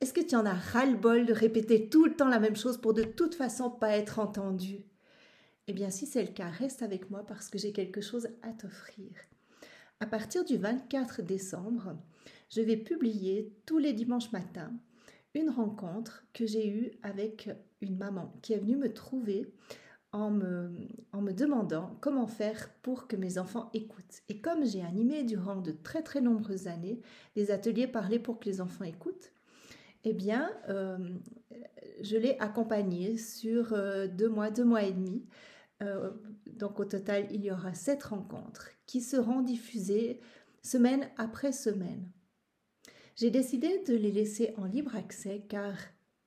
Est-ce que tu en as ras-le-bol de répéter tout le temps la même chose pour de toute façon pas être entendu? Eh bien, si c'est le cas, reste avec moi parce que j'ai quelque chose à t'offrir. À partir du 24 décembre, je vais publier tous les dimanches matins une rencontre que j'ai eue avec une maman qui est venue me trouver en me, demandant comment faire pour que mes enfants écoutent. Et comme j'ai animé durant de très très nombreuses années des ateliers parlés pour que les enfants écoutent, eh bien, euh, je l'ai accompagnée sur euh, deux mois, deux mois et demi. Euh, donc au total, il y aura sept rencontres qui seront diffusées semaine après semaine. J'ai décidé de les laisser en libre accès car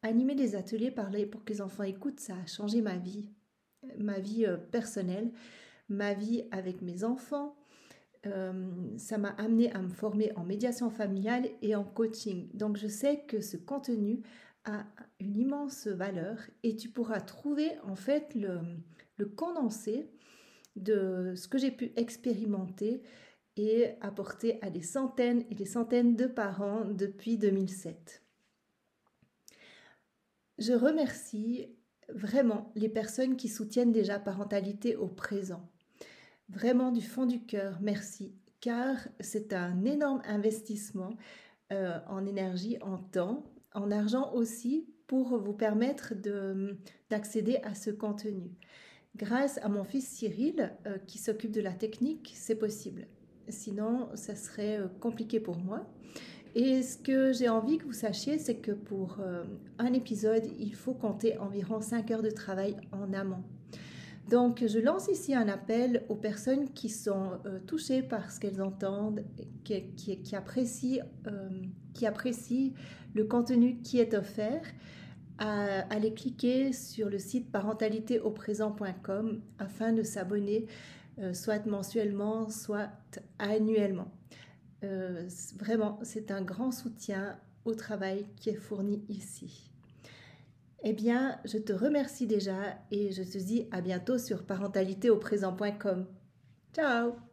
animer des ateliers parler pour que les enfants écoutent, ça a changé ma vie, ma vie personnelle, ma vie avec mes enfants, euh, ça m'a amené à me former en médiation familiale et en coaching. Donc je sais que ce contenu a une immense valeur et tu pourras trouver en fait le, le condensé de ce que j'ai pu expérimenter et apporter à des centaines et des centaines de parents depuis 2007. Je remercie vraiment les personnes qui soutiennent déjà parentalité au présent. Vraiment du fond du cœur, merci, car c'est un énorme investissement euh, en énergie, en temps, en argent aussi, pour vous permettre d'accéder à ce contenu. Grâce à mon fils Cyril, euh, qui s'occupe de la technique, c'est possible. Sinon, ça serait euh, compliqué pour moi. Et ce que j'ai envie que vous sachiez, c'est que pour un épisode, il faut compter environ 5 heures de travail en amont. Donc, je lance ici un appel aux personnes qui sont euh, touchées par ce qu'elles entendent, qui, qui, apprécient, euh, apprécient, le contenu qui est offert, à aller cliquer sur le site parentalitéauprésent.com afin de s'abonner euh, soit mensuellement, soit annuellement. vraiment, c'est un grand soutien au travail qui est fourni ici. Eh bien, je te remercie déjà et je te dis à bientôt sur parentalitéauprésent.com. Ciao